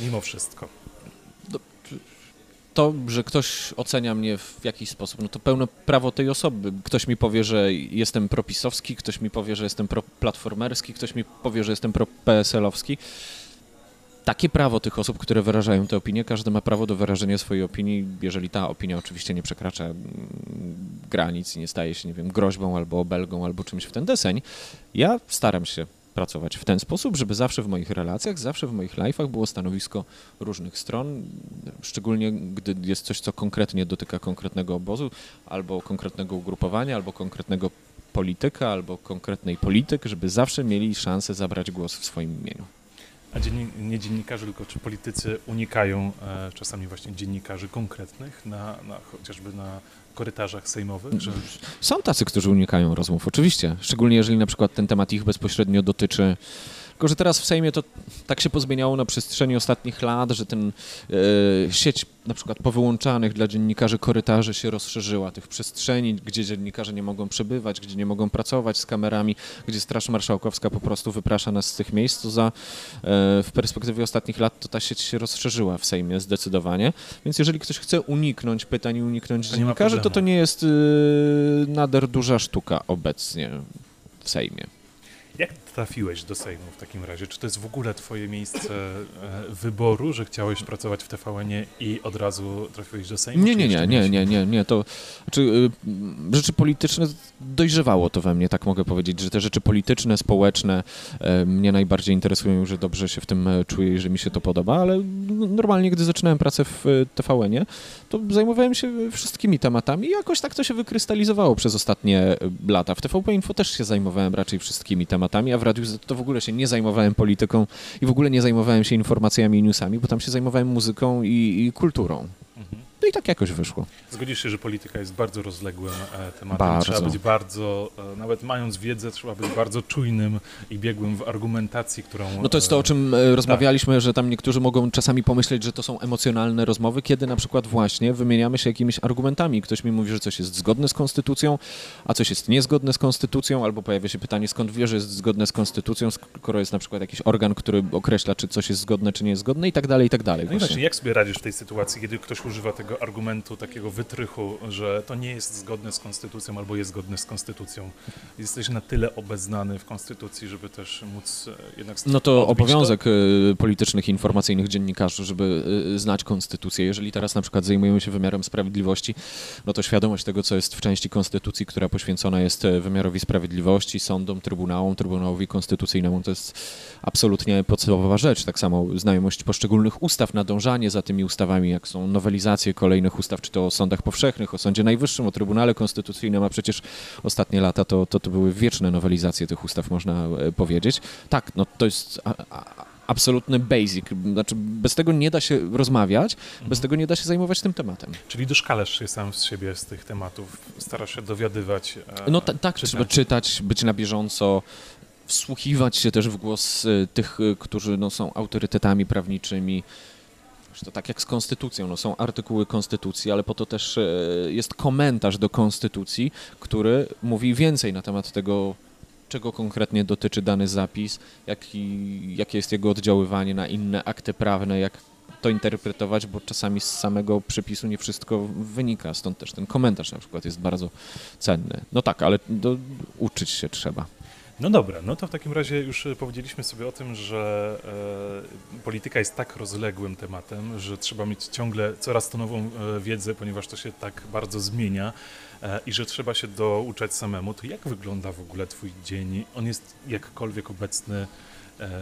S2: Mimo wszystko.
S3: To, że ktoś ocenia mnie w jakiś sposób, no to pełne prawo tej osoby. Ktoś mi powie, że jestem propisowski, ktoś mi powie, że jestem proplatformerski, ktoś mi powie, że jestem pro-PSL-owski. Takie prawo tych osób, które wyrażają te opinie, każdy ma prawo do wyrażenia swojej opinii, jeżeli ta opinia oczywiście nie przekracza mm, granic i nie staje się, nie wiem, groźbą albo obelgą albo czymś w ten deseń. Ja staram się pracować w ten sposób, żeby zawsze w moich relacjach, zawsze w moich live'ach było stanowisko różnych stron, szczególnie gdy jest coś, co konkretnie dotyka konkretnego obozu, albo konkretnego ugrupowania, albo konkretnego polityka, albo konkretnej polityk, żeby zawsze mieli szansę zabrać głos w swoim imieniu.
S2: A dzienni- nie dziennikarze, tylko czy politycy unikają e, czasami właśnie dziennikarzy konkretnych, na, na, chociażby na korytarzach sejmowych? Że,
S3: Są tacy, którzy unikają rozmów, oczywiście, szczególnie jeżeli na przykład ten temat ich bezpośrednio dotyczy, Tylko, że teraz w Sejmie to tak się pozmieniało na przestrzeni ostatnich lat, że ten e, sieć na przykład powyłączanych dla dziennikarzy korytarzy się rozszerzyła, tych przestrzeni, gdzie dziennikarze nie mogą przebywać, gdzie nie mogą pracować z kamerami, gdzie Straż Marszałkowska po prostu wyprasza nas z tych miejsc, to za, e, w perspektywie ostatnich lat to ta sieć się rozszerzyła w Sejmie zdecydowanie. Więc jeżeli ktoś chce uniknąć pytań i uniknąć
S2: To
S3: dziennikarzy, to to nie jest y, nader duża sztuka obecnie w Sejmie.
S2: Trafiłeś do Sejmu w takim razie? Czy to jest w ogóle twoje miejsce e, wyboru, że chciałeś pracować w TVN-ie i od razu trafiłeś do Sejmu?
S3: Nie, nie, nie, nie, nie, nie, nie, to znaczy y, rzeczy polityczne dojrzewało to we mnie, tak mogę powiedzieć, że te rzeczy polityczne, społeczne e, mnie najbardziej interesują, że dobrze się w tym czuję i że mi się to podoba, ale normalnie, gdy zaczynałem pracę w e, TVN-ie, to zajmowałem się wszystkimi tematami i jakoś tak to się wykrystalizowało przez ostatnie e, lata. W TVP Info też się zajmowałem raczej wszystkimi tematami, a w Radiu to w ogóle się nie zajmowałem polityką i w ogóle nie zajmowałem się informacjami i newsami, bo tam się zajmowałem muzyką i, i kulturą.
S2: Mhm.
S3: No i tak jakoś wyszło.
S2: Zgodzisz się, że polityka jest bardzo rozległym e, tematem.
S3: Bardzo.
S2: Trzeba być bardzo, e, nawet mając wiedzę, trzeba być bardzo czujnym i biegłym w argumentacji, którą...
S3: No to jest to, o
S2: e,
S3: czym e, rozmawialiśmy, że tam niektórzy mogą czasami pomyśleć, że to są emocjonalne rozmowy, kiedy na przykład właśnie wymieniamy się jakimiś argumentami. Ktoś mi mówi, że coś jest zgodne z konstytucją, a coś jest niezgodne z konstytucją, albo pojawia się pytanie, skąd wie, że jest zgodne z konstytucją, skoro jest na przykład jakiś organ, który określa, czy coś jest zgodne, czy nie jest zgodne i tak dalej, i tak dalej.
S2: No i
S3: właśnie.
S2: właśnie, jak sobie radzisz w tej sytuacji, kiedy ktoś używa tego argumentu, takiego wytrychu, że to nie jest zgodne z konstytucją albo jest zgodne z konstytucją? Jesteś na tyle obeznany w konstytucji, żeby też móc e, jednak
S3: No to obowiązek y, politycznych i informacyjnych dziennikarzy, żeby y, znać konstytucję. Jeżeli teraz na przykład zajmujemy się wymiarem sprawiedliwości, no to świadomość tego, co jest w części konstytucji, która poświęcona jest e, wymiarowi sprawiedliwości, sądom, trybunałom, trybunałowi konstytucyjnemu, to jest absolutnie podstawowa rzecz. Tak samo znajomość poszczególnych ustaw, nadążanie za tymi ustawami, jak są nowelizacje kolejnych ustaw, czy to o sądach powszechnych, o Sądzie Najwyższym, o Trybunale Konstytucyjnym, a przecież ostatnie lata to, to, to były wieczne nowelizacje tych ustaw, można e, powiedzieć. Tak, no to jest a, a, absolutny basic. Znaczy, bez tego nie da się rozmawiać, bez tego nie da się zajmować tym tematem.
S2: Czyli doszkalasz się sam z siebie z tych tematów, starasz się dowiadywać. e,
S3: No ta, tak,
S2: czytać.
S3: trzeba czytać, być na bieżąco, wsłuchiwać się też w głos y, tych, którzy no, są autorytetami prawniczymi. Zresztą tak jak z konstytucją, no, są artykuły konstytucji, ale po to też y, jest komentarz do konstytucji, który mówi więcej na temat tego, czego konkretnie dotyczy dany zapis, jaki, jakie jest jego oddziaływanie na inne akty prawne, jak to interpretować, bo czasami z samego przepisu nie wszystko wynika, stąd też ten komentarz na przykład jest bardzo cenny. No tak, ale do, uczyć się trzeba.
S2: No dobra, no to w takim razie już e, powiedzieliśmy sobie o tym, że e, polityka jest tak rozległym tematem, że trzeba mieć ciągle coraz to nową e, wiedzę, ponieważ to się tak bardzo zmienia e, i że trzeba się douczać samemu. To jak wygląda w ogóle Twój dzień? On jest jakkolwiek obecny? E,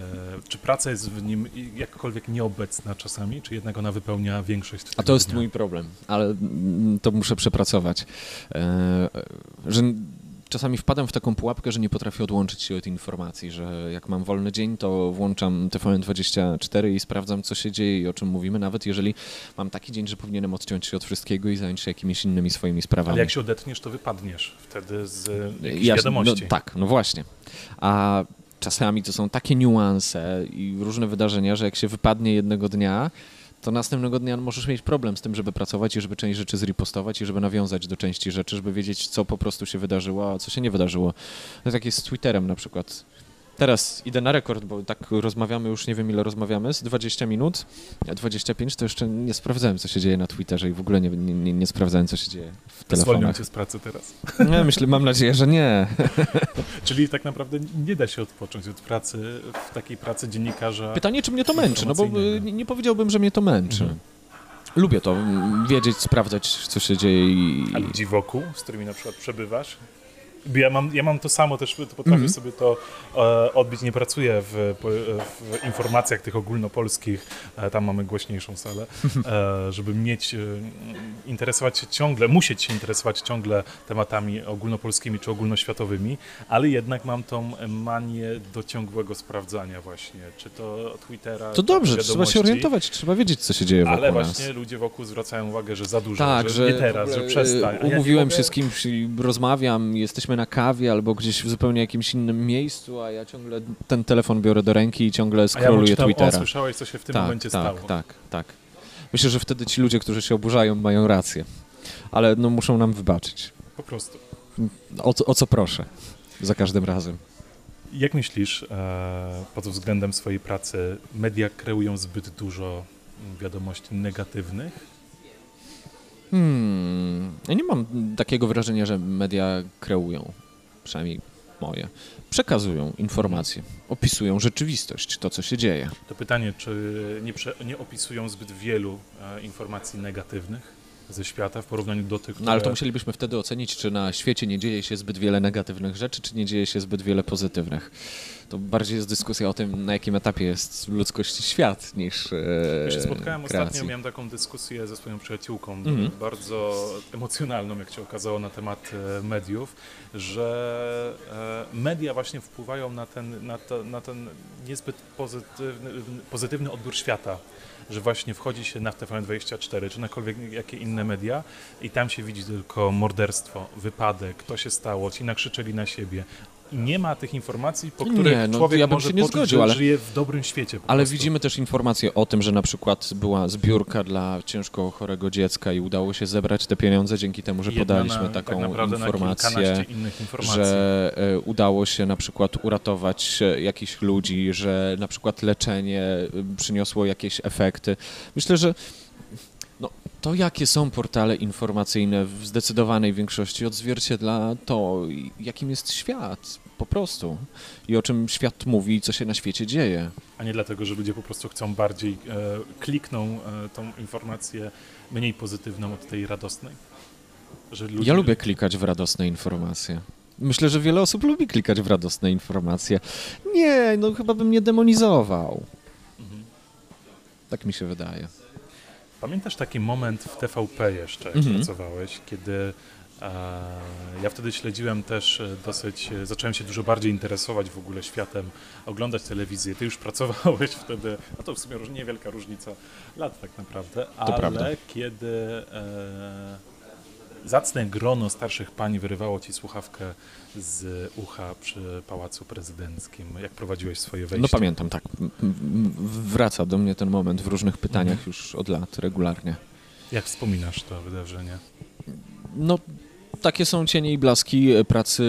S2: czy praca jest w nim jakkolwiek nieobecna czasami, czy jednak ona wypełnia większość
S3: A to jest
S2: dnia?
S3: mój problem, ale mm, to muszę przepracować. E, że czasami wpadam w taką pułapkę, że nie potrafię odłączyć się od informacji, że jak mam wolny dzień, to włączam TVN24 i sprawdzam, co się dzieje i o czym mówimy, nawet jeżeli mam taki dzień, że powinienem odciąć się od wszystkiego i zająć się jakimiś innymi swoimi sprawami.
S2: Ale jak się odetniesz, to wypadniesz wtedy z jakichś
S3: Jasne,
S2: wiadomości.
S3: No, tak, no właśnie. A czasami to są takie niuanse i różne wydarzenia, że jak się wypadnie jednego dnia, to następnego dnia możesz mieć problem z tym, żeby pracować i żeby część rzeczy zripostować i żeby nawiązać do części rzeczy, żeby wiedzieć, co po prostu się wydarzyło, a co się nie wydarzyło. No tak jest z Twitterem na przykład. Teraz idę na rekord, bo tak rozmawiamy już, nie wiem ile rozmawiamy, z 20 minut, a 25 to jeszcze nie sprawdzałem, co się dzieje na Twitterze i w ogóle nie, nie, nie, sprawdzałem, co się dzieje w
S2: Zwolnią
S3: telefonach.
S2: cię z pracy teraz.
S3: Nie, myślę, mam nadzieję, że nie.
S2: Czyli tak naprawdę nie da się odpocząć od pracy, w takiej pracy dziennikarza.
S3: Pytanie, czy mnie to męczy, no bo
S2: informacyjnego.
S3: nie, powiedziałbym, że mnie to męczy.
S2: Mhm.
S3: Lubię to, wiedzieć, sprawdzać, co się dzieje i...
S2: A ludzi wokół, z którymi na przykład przebywasz? Ja mam, ja mam to samo też, to potrafię
S3: Mhm.
S2: sobie to e, odbić. Nie pracuję w, w informacjach tych ogólnopolskich, e, tam mamy głośniejszą salę, e, żeby mieć, e, interesować się ciągle, musieć się interesować ciągle tematami ogólnopolskimi czy ogólnoświatowymi, ale jednak mam tą manię do ciągłego sprawdzania właśnie, czy to Twittera,
S3: To dobrze, trzeba się orientować, trzeba wiedzieć, co się dzieje wokół
S2: Ale
S3: nas.
S2: właśnie ludzie wokół zwracają uwagę, że za dużo,
S3: Tak,
S2: że,
S3: że
S2: nie teraz, że przestań. ja nie
S3: Umówiłem
S2: mogę-
S3: się z kimś rozmawiam, jesteśmy jesteśmy na kawie albo gdzieś w zupełnie jakimś innym miejscu, a ja ciągle ten telefon biorę do ręki i ciągle
S2: A ja
S3: scrolluję
S2: czytam, o,
S3: Twittera.
S2: słyszałeś, co się w tym
S3: tak,
S2: momencie
S3: tak,
S2: stało.
S3: tak, tak. Myślę, że wtedy ci ludzie, którzy się oburzają, mają rację. Ale no, muszą nam wybaczyć.
S2: Po prostu.
S3: O, co- o co proszę? Za każdym razem.
S2: Jak myślisz, e, pod względem swojej pracy, media kreują zbyt dużo wiadomości negatywnych?
S3: Hmm, ja nie mam takiego wrażenia, że media kreują, przynajmniej moje. Przekazują informacje, opisują rzeczywistość, to co się dzieje.
S2: To pytanie, czy nie, nie opisują zbyt wielu e, informacji negatywnych ze świata w porównaniu do tych, które...
S3: No ale to musielibyśmy wtedy ocenić, czy na świecie nie dzieje się zbyt wiele negatywnych rzeczy, czy nie dzieje się zbyt wiele pozytywnych. To bardziej jest dyskusja o tym, na jakim etapie jest ludzkości świat, niż e,
S2: Ja się spotkałem
S3: kreacji.
S2: ostatnio, miałem taką dyskusję ze swoją przyjaciółką,
S3: Mhm.
S2: bardzo emocjonalną, jak się okazało, na temat e, mediów, że e, media właśnie wpływają na ten, na to, na ten niezbyt pozytywny, pozytywny odbiór świata. Że właśnie wchodzi się na TVN24 czy nakolwiek jakie inne media i tam się widzi tylko morderstwo, wypadek, to się stało, ci nakrzyczeli na siebie. I nie ma tych informacji, po
S3: Nie,
S2: których
S3: no,
S2: człowiek
S3: ja bym
S2: może
S3: się nie zgodził,
S2: że
S3: ale-
S2: żyje w dobrym świecie.
S3: Ale
S2: prostu.
S3: widzimy też informacje o tym, że na przykład była zbiórka dla ciężko chorego dziecka i udało się zebrać te pieniądze dzięki temu, że
S2: Jedna
S3: podaliśmy
S2: na,
S3: taką
S2: tak
S3: informację. że e, udało się na przykład uratować e, jakichś ludzi, że na przykład leczenie e, przyniosło jakieś efekty. Myślę, że to, jakie są portale informacyjne w zdecydowanej większości odzwierciedla to, jakim jest świat po prostu i o czym świat mówi i co się na świecie dzieje.
S2: A nie dlatego, że ludzie po prostu chcą bardziej, e, klikną e, tą informację mniej pozytywną od tej radosnej? Ludzie,
S3: Ja lubię klikać w radosne informacje. Myślę, że wiele osób lubi klikać w radosne informacje. Nie, no chyba bym nie demonizował.
S2: Mhm.
S3: Tak mi się wydaje.
S2: Pamiętasz taki moment w TVP jeszcze, jak
S3: Mhm.
S2: pracowałeś, kiedy ja wtedy śledziłem też e, dosyć, e, zacząłem się dużo bardziej interesować w ogóle światem, oglądać telewizję. Ty już pracowałeś wtedy, no to w sumie niewielka różnica lat tak naprawdę, ale
S3: prawda.
S2: kiedy e, zacne grono starszych pań wyrywało ci słuchawkę z ucha przy Pałacu Prezydenckim, jak prowadziłeś swoje wejście.
S3: No pamiętam, tak. Wraca do mnie ten moment w różnych pytaniach
S2: Mhm.
S3: już od lat, regularnie.
S2: Jak wspominasz to wydarzenie?
S3: No, takie są cienie i blaski e, pracy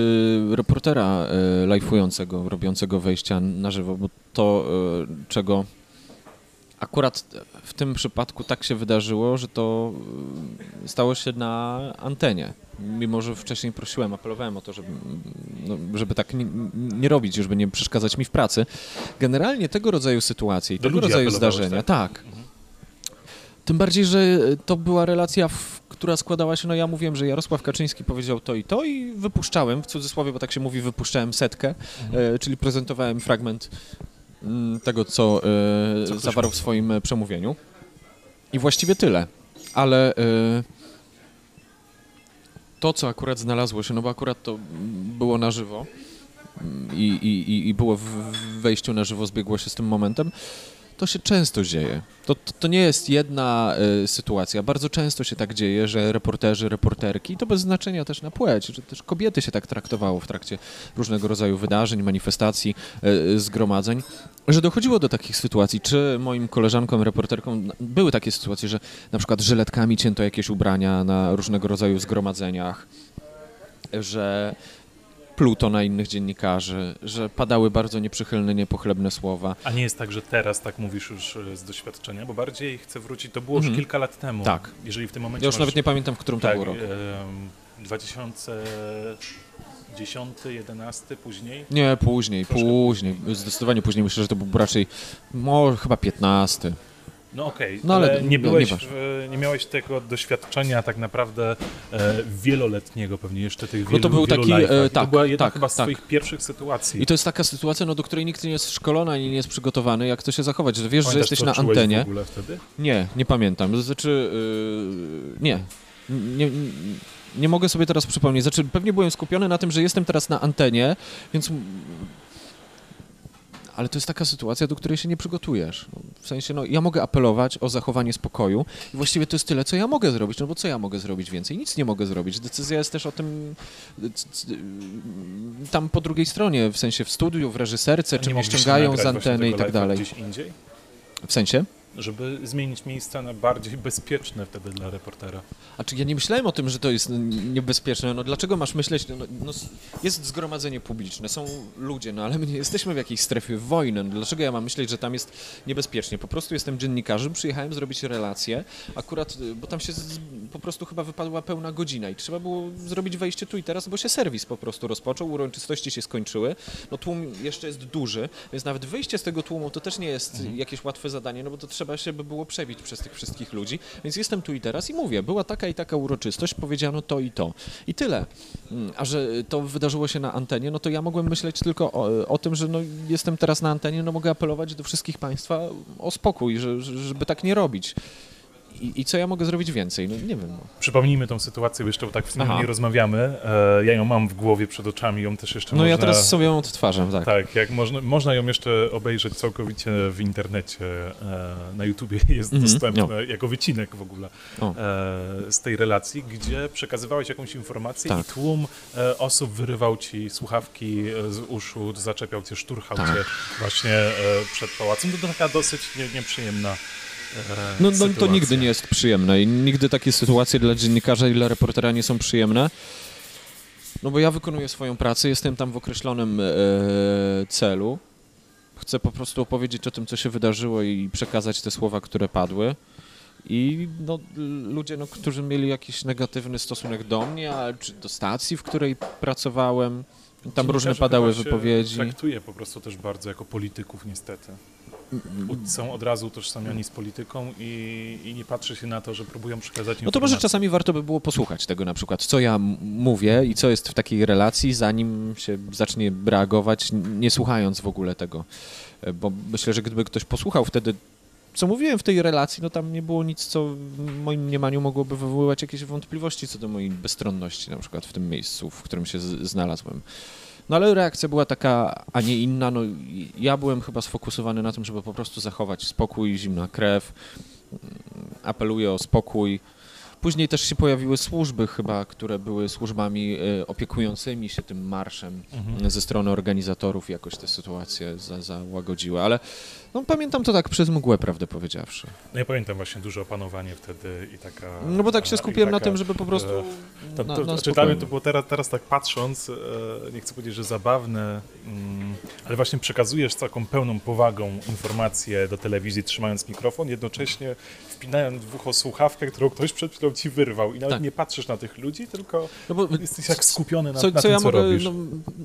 S3: reportera e, lajfującego, robiącego wejścia na żywo, bo to, e, czego akurat w tym przypadku tak się wydarzyło, że to e, stało się na antenie. Mimo, że wcześniej prosiłem, apelowałem o to, żeby, no, żeby tak nie, nie robić, żeby nie przeszkadzać mi w pracy. Generalnie tego rodzaju sytuacje i tego rodzaju zdarzenia,
S2: tak?
S3: tak,
S2: Mhm.
S3: tym bardziej, że to była relacja, która składała się, no ja mówiłem, że Jarosław Kaczyński powiedział to i to i wypuszczałem, w cudzysłowie, bo tak się mówi, wypuszczałem setkę,
S2: Mhm.
S3: e, czyli prezentowałem fragment tego, co, e,
S2: Co
S3: zawarł w swoim e, przemówieniu. I właściwie tyle. Ale e, to, co akurat znalazło się, no bo akurat to mm, było na żywo mm, i, i, i- było w wejściu na żywo, zbiegło się z tym momentem, to się często dzieje. To, to, to nie jest jedna e, sytuacja. Bardzo często się tak dzieje, że reporterzy, reporterki, to bez znaczenia też na płeć, że też kobiety się tak traktowało w trakcie różnego rodzaju wydarzeń, manifestacji, e, zgromadzeń, że dochodziło do takich sytuacji. Czy moim koleżankom, reporterkom były takie sytuacje, że na przykład żyletkami cięto jakieś ubrania na różnego rodzaju zgromadzeniach, że pluto na innych dziennikarzy, że padały bardzo nieprzychylne, niepochlebne słowa.
S2: A nie jest tak, że teraz tak mówisz już e, z doświadczenia, bo bardziej chcę wrócić, to było już
S3: Mhm.
S2: kilka lat temu.
S3: Tak.
S2: Jeżeli w tym momencie
S3: Ja już
S2: masz,
S3: nawet nie pamiętam, w którym to
S2: tak,
S3: był rok.
S2: em, 2010, 11 później.
S3: Nie, później,
S2: Troszkę
S3: później, zdecydowanie później. Myślę, że to był raczej, może chyba 15.
S2: No okej,
S3: No,
S2: ale,
S3: ale
S2: nie
S3: no,
S2: byłeś,
S3: nieważne.
S2: w, nie miałeś tego doświadczenia tak naprawdę e, wieloletniego, pewnie jeszcze tych
S3: No
S2: wielu,
S3: to był taki, e,
S2: life'ach. to
S3: tak,
S2: była jedna
S3: tak,
S2: chyba z
S3: tak.
S2: twoich pierwszych sytuacji.
S3: I to jest taka sytuacja, no, do której nikt nie jest szkolony ani nie jest przygotowany, jak to się zachować, że wiesz, że jesteś na antenie.
S2: w ogóle wtedy?
S3: Nie, nie pamiętam. To Znaczy, yy, nie. nie. Nie mogę sobie teraz przypomnieć. Znaczy, pewnie byłem skupiony na tym, że jestem teraz na antenie, więc. Ale to jest taka sytuacja, do której się nie przygotujesz. No, w sensie, no, ja mogę apelować o zachowanie spokoju i właściwie to jest tyle, co ja mogę zrobić, no bo co ja mogę zrobić więcej? Nic nie mogę zrobić. Decyzja jest też o tym c- tam po drugiej stronie, w sensie w studiu, w reżyserce, czy
S2: Nie
S3: mnie ściągają z anteny i tak dalej.
S2: Gdzieś indziej?
S3: W sensie?
S2: Żeby zmienić miejsca na bardziej bezpieczne wtedy dla reportera.
S3: A czy ja nie myślałem o tym, że to jest niebezpieczne? No dlaczego masz myśleć? No, no, s- jest zgromadzenie publiczne, są ludzie, no ale my nie jesteśmy w jakiejś strefie wojny. No, dlaczego ja mam myśleć, że tam jest niebezpiecznie? Po prostu jestem dziennikarzem, przyjechałem zrobić relację, akurat, y, bo tam się z, po prostu chyba wypadła pełna godzina i trzeba było zrobić wejście tu i teraz, bo się serwis po prostu rozpoczął, uroczystości się skończyły, no tłum jeszcze jest duży, więc nawet wyjście z tego tłumu to też nie jest jakieś łatwe zadanie, no bo to trzeba się by było przebić przez tych wszystkich ludzi, więc jestem tu i teraz i mówię, była taka i taka uroczystość, powiedziano to i to i tyle. Mm, A że to wydarzyło się na antenie, no to ja mogłem myśleć tylko o, o tym, że no jestem teraz na antenie, no mogę apelować do wszystkich Państwa o spokój, że- żeby tak nie robić. I, I co ja mogę zrobić więcej? No nie wiem. No.
S2: Przypomnijmy tą sytuację, bo jeszcze tak w sumie
S3: Aha.
S2: nie rozmawiamy. E, ja ją mam w głowie przed oczami, ją też jeszcze
S3: No
S2: można...
S3: ja teraz sobie ją odtwarzam, tak.
S2: Tak, jak można, można ją jeszcze obejrzeć całkowicie w internecie. E, na YouTubie jest
S3: Mhm,
S2: dostępne jako wycinek w ogóle e, z tej relacji, gdzie przekazywałeś jakąś informację
S3: Tak.
S2: i tłum e, osób wyrywał ci słuchawki e, z uszu, zaczepiał cię, szturchał
S3: Tak.
S2: cię właśnie e, przed pałacem. To taka dosyć nie, nieprzyjemna
S3: No, no to nigdy nie jest przyjemne i nigdy takie sytuacje dla dziennikarza i dla reportera nie są przyjemne. No bo ja wykonuję swoją pracę, jestem tam w określonym e, celu. Chcę po prostu opowiedzieć o tym, co się wydarzyło i przekazać te słowa, które padły. I no, ludzie, no, którzy mieli jakiś negatywny stosunek do mnie, a, czy do stacji, w której pracowałem, tam różne padały wypowiedzi.
S2: traktuje po prostu też bardzo jako polityków niestety. Są od razu utożsamiani z polityką i, i nie patrzy się na to, że próbują przekazać
S3: No to może czasami warto by było posłuchać tego na przykład, co ja mówię i co jest w takiej relacji, zanim się zacznie reagować, nie słuchając w ogóle tego. E, Bo myślę, że gdyby ktoś posłuchał wtedy, co mówiłem w tej relacji, no tam nie było nic, co w moim mniemaniu mogłoby wywoływać jakieś wątpliwości co do mojej bezstronności na przykład w tym miejscu, w którym się znalazłem. No ale reakcja była taka, a nie inna. No, ja byłem chyba sfokusowany na tym, żeby po prostu zachować spokój, zimna krew. Mm, Apeluję o spokój. Później też się pojawiły służby chyba, które były służbami e, opiekującymi się tym marszem
S2: Mhm.
S3: ze strony organizatorów jakoś tę sytuację za, załagodziły, ale no, pamiętam to tak przez mgłę, prawdę powiedziawszy.
S2: No ja pamiętam właśnie duże opanowanie wtedy i taka...
S3: No bo tak się skupiłem na
S2: taka-
S3: tym, żeby po prostu
S2: To,
S3: na,
S2: to,
S3: na
S2: to, czy dla mnie to było teraz, teraz tak patrząc, e, nie chcę powiedzieć, że zabawne, mm, ale właśnie przekazujesz taką pełną powagą informacje do telewizji, trzymając mikrofon, jednocześnie wpinając w ucho słuchawkę, którą ktoś przed chwilą ci wyrwał i nawet
S3: Tak.
S2: nie patrzysz na tych ludzi, tylko
S3: No bo
S2: jesteś jak skupiony na,
S3: co,
S2: na
S3: co
S2: tym,
S3: ja
S2: co
S3: mogę,
S2: robisz.
S3: no,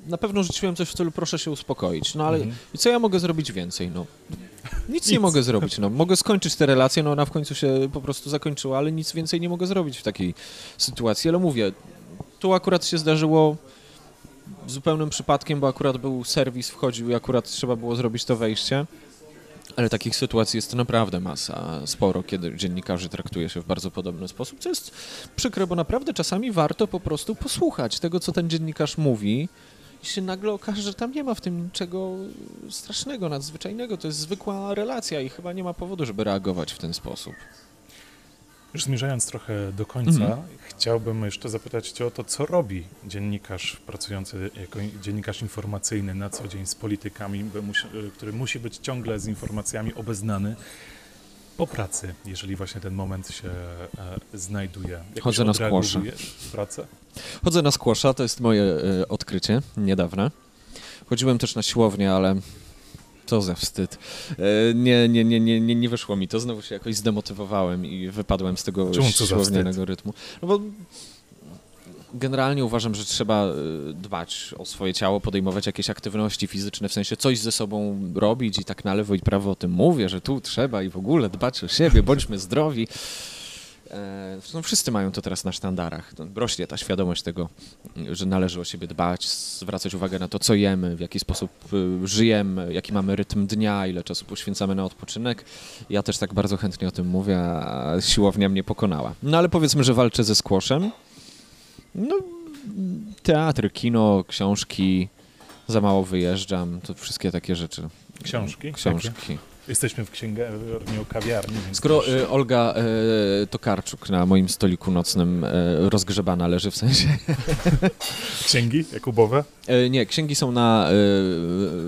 S3: na pewno rzuciłem coś w stylu proszę się uspokoić, no ale
S2: Mhm.
S3: i co ja mogę zrobić więcej, no? Nic, nie
S2: Nic.
S3: mogę zrobić, no. Mogę skończyć tę relację, no ona w końcu się po prostu zakończyła, ale nic więcej nie mogę zrobić w takiej sytuacji, ale mówię, tu akurat się zdarzyło zupełnym przypadkiem, bo akurat był serwis, wchodził i akurat trzeba było zrobić to wejście. Ale takich sytuacji jest naprawdę masa, sporo, kiedy dziennikarzy traktuje się w bardzo podobny sposób, co jest przykre, bo naprawdę czasami warto po prostu posłuchać tego, co ten dziennikarz mówi i się nagle okaże, że tam nie ma w tym niczego strasznego, nadzwyczajnego. To jest zwykła relacja i chyba nie ma powodu, żeby reagować w ten sposób.
S2: Już zmierzając trochę do końca,
S3: Mhm.
S2: chciałbym jeszcze zapytać Cię o to, co robi dziennikarz pracujący jako dziennikarz informacyjny na co dzień z politykami, który musi być ciągle z informacjami obeznany po pracy, jeżeli właśnie ten moment się e, znajduje. Jakoś
S3: Chodzę na
S2: w pracę?
S3: Chodzę na skłosza, to jest moje e, odkrycie niedawne. Chodziłem też na siłownię, ale to za wstyd. E, nie, nie, nie, nie, nie, nie wyszło mi to, znowu się jakoś zdemotywowałem i wypadłem z tego siłownianego rytmu. No bo generalnie uważam, że trzeba e, dbać o swoje ciało, podejmować jakieś aktywności fizyczne, w sensie coś ze sobą robić i tak na lewo i prawo o tym mówię, że tu trzeba i w ogóle dbać o siebie, bądźmy zdrowi. E, Zresztą wszyscy mają to teraz na sztandarach. To Rośnie ta świadomość tego, że należy o siebie dbać, zwracać uwagę na to, co jemy, w jaki sposób y, żyjemy, jaki mamy rytm dnia, ile czasu poświęcamy na odpoczynek. Ja też tak bardzo chętnie o tym mówię, a siłownia mnie pokonała. No ale powiedzmy, że walczę ze skłoszem. No, teatr, kino, książki, za mało wyjeżdżam, to wszystkie takie rzeczy.
S2: Książki?
S3: Książki.
S2: Jesteśmy w księgarni, kawiarni. Więc
S3: Skoro y, Olga y, Tokarczuk na moim stoliku nocnym y, rozgrzebana leży w sensie.
S2: Księgi jakubowe?
S3: Y, nie, księgi są na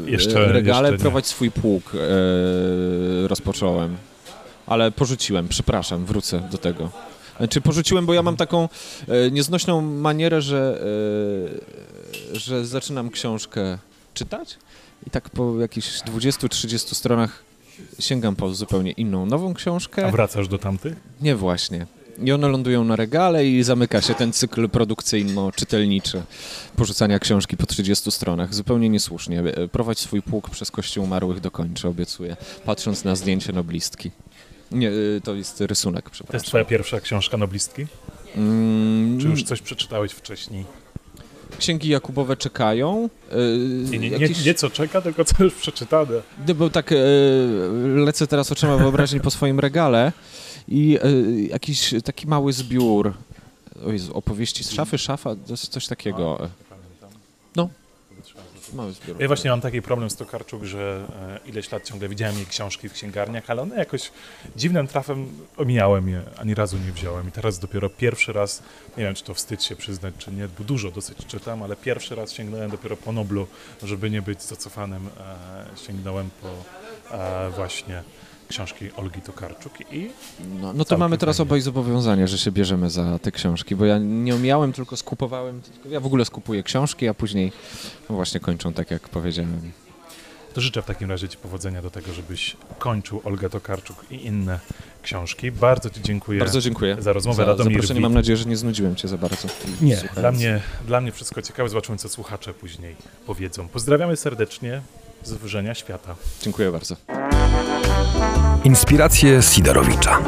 S3: y,
S2: Jeszcze-
S3: regale.
S2: jeszcze.
S3: Prowadź swój pług y, rozpocząłem. Ale porzuciłem, przepraszam, wrócę do tego. Znaczy porzuciłem, bo ja mam taką y, nieznośną manierę, że, y, że zaczynam książkę czytać i tak po jakichś 20-30 stronach sięgam po zupełnie inną, nową książkę.
S2: A wracasz do tamtych?
S3: Nie właśnie. I one lądują na regale i zamyka się ten cykl produkcyjno-czytelniczy porzucania książki po 30 stronach. Zupełnie niesłusznie. E, Prowadź swój pług przez kościół umarłych dokończę, obiecuję. Patrząc na zdjęcie noblistki. Nie, e, to jest rysunek,
S2: To jest
S3: przepraszam.
S2: twoja pierwsza książka noblistki?
S3: Mm,
S2: Czy już coś przeczytałeś wcześniej?
S3: Księgi Jakubowe czekają. e,
S2: Nie, nie, nie,
S3: jakieś-
S2: nie co czeka, tylko co już przeczytane.
S3: No, bo tak e, lecę teraz oczyma wyobraźni po swoim regale i e, jakiś taki mały zbiór Jezu, opowieści z szafy, szafa, to jest coś takiego. No. Mały zbiór.
S2: Ja właśnie mam taki problem z Tokarczuk, że e, ileś lat ciągle widziałem jej książki w księgarniach, ale one jakoś dziwnym trafem omijałem je, ani razu nie wziąłem. I teraz dopiero pierwszy raz, nie wiem czy to wstyd się przyznać, czy nie, bo dużo dosyć czytam, ale pierwszy raz sięgnąłem dopiero po Noblu, żeby nie być zacofanym, e, sięgnąłem po e, właśnie książki Olgi Tokarczuk i
S3: No, no to mamy teraz
S2: fajnie.
S3: obaj zobowiązania, że się bierzemy za te książki, bo ja nie umiałem, tylko skupowałem. Ja w ogóle skupuję książki, a później no właśnie kończą tak, jak powiedziałem.
S2: To życzę w takim razie Ci powodzenia do tego, żebyś kończył Olgę Tokarczuk i inne książki. Bardzo Ci dziękuję
S3: Bardzo dziękuję
S2: za rozmowę.
S3: za
S2: Radomir
S3: zaproszenie. Mam nadzieję, że nie znudziłem Cię za bardzo.
S2: Nie,
S3: słuchając.
S2: dla mnie, dla mnie wszystko ciekawe. Zobaczymy, co słuchacze później powiedzą. Pozdrawiamy serdecznie z Wyżenia Świata.
S3: Dziękuję bardzo.
S1: Inspiracje Sidorowicza.